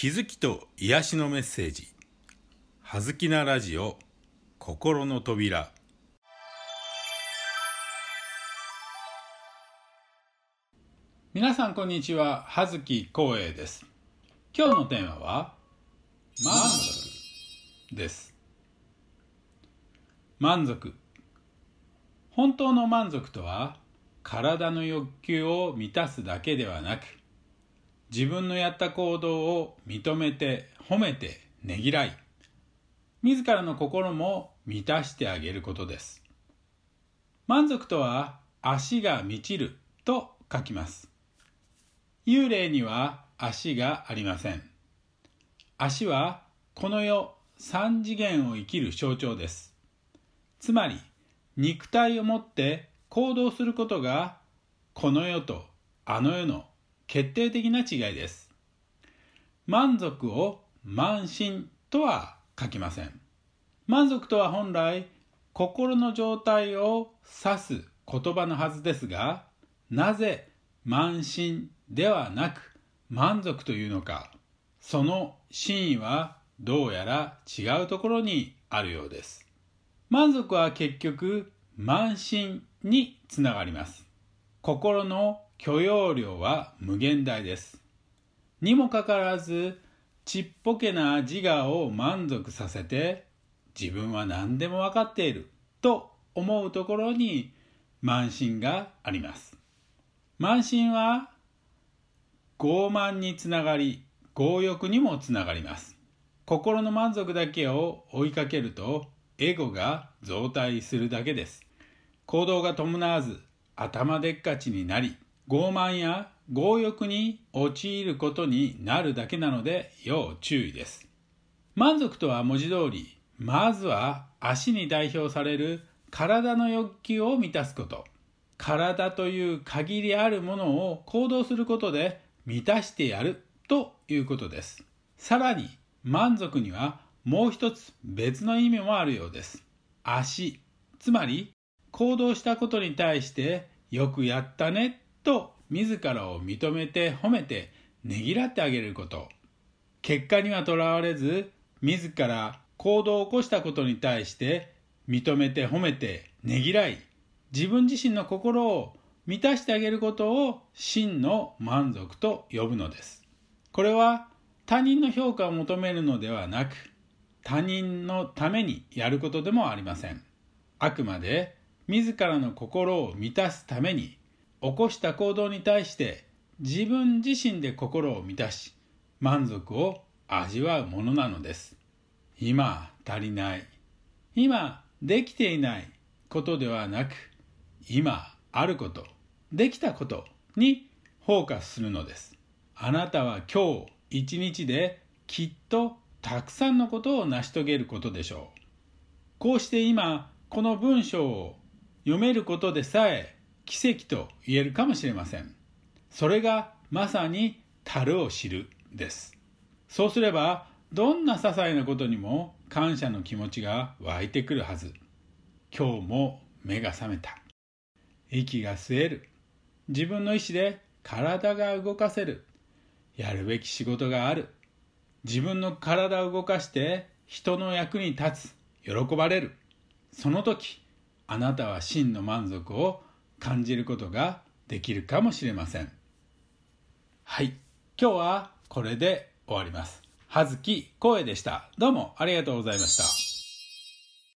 気づきと癒しのメッセージ「はずきなラジオ心の扉」皆さんこんにちは。葉月光栄です。今日のテーマは満足です。満足。本当の満足とは体の欲求を満たすだけではなく自分のやった行動を認めて褒めてねぎらい自らの心も満たしてあげることです。満足とは足が満ちると書きます。幽霊には足がありません。足はこの世三次元を生きる象徴です。つまり肉体を持って行動することがこの世とあの世の決定的な違いです。満足を満身とは書きません。満足とは本来心の状態を指す言葉のはずですが、なぜ満身ではなく満足というのか、その真意はどうやら違うところにあるようです。満足は結局満身につながります。心の許容量は無限大です。にもかかわらず、ちっぽけな自我を満足させて、自分は何でも分かっていると思うところに慢心があります。慢心は傲慢につながり、強欲にもつながります。心の満足だけを追いかけると、エゴが増大するだけです。行動が伴わず、頭でっかちになり、傲慢や強欲に陥ることになるだけなので要注意です。満足とは文字通り、まずは足に代表される体の欲求を満たすこと。体という限りあるものを行動することで満たしてやるということです。さらに満足にはもう一つ別の意味もあるようです。足、つまり行動したことに対してよくやったねと自らを認めて褒めてねぎらってあげること。結果にはとらわれず自ら行動を起こしたことに対して認めて褒めてねぎらい自分自身の心を満たしてあげることを真の満足と呼ぶのです。これは他人の評価を求めるのではなく他人のためにやることでもありません。あくまで自らの心を満たすために起こした行動に対して自分自身で心を満たし満足を味わうものなのです。今足りない。今できていないことではなく今あること、できたことにフォーカスするのです。あなたは今日一日できっとたくさんのことを成し遂げることでしょう。こうして今この文章を読めることでさえ奇跡と言えるかもしれません。それがまさに樽を知るです。そうすれば、どんな些細なことにも感謝の気持ちが湧いてくるはず。今日も目が覚めた。息が吸える。自分の意志で体が動かせる。やるべき仕事がある。自分の体を動かして人の役に立つ。喜ばれる。その時、あなたは真の満足を感じることができるかもしれません。はい。今日はこれで終わります。葉月光栄でした。どうもありがとうございました。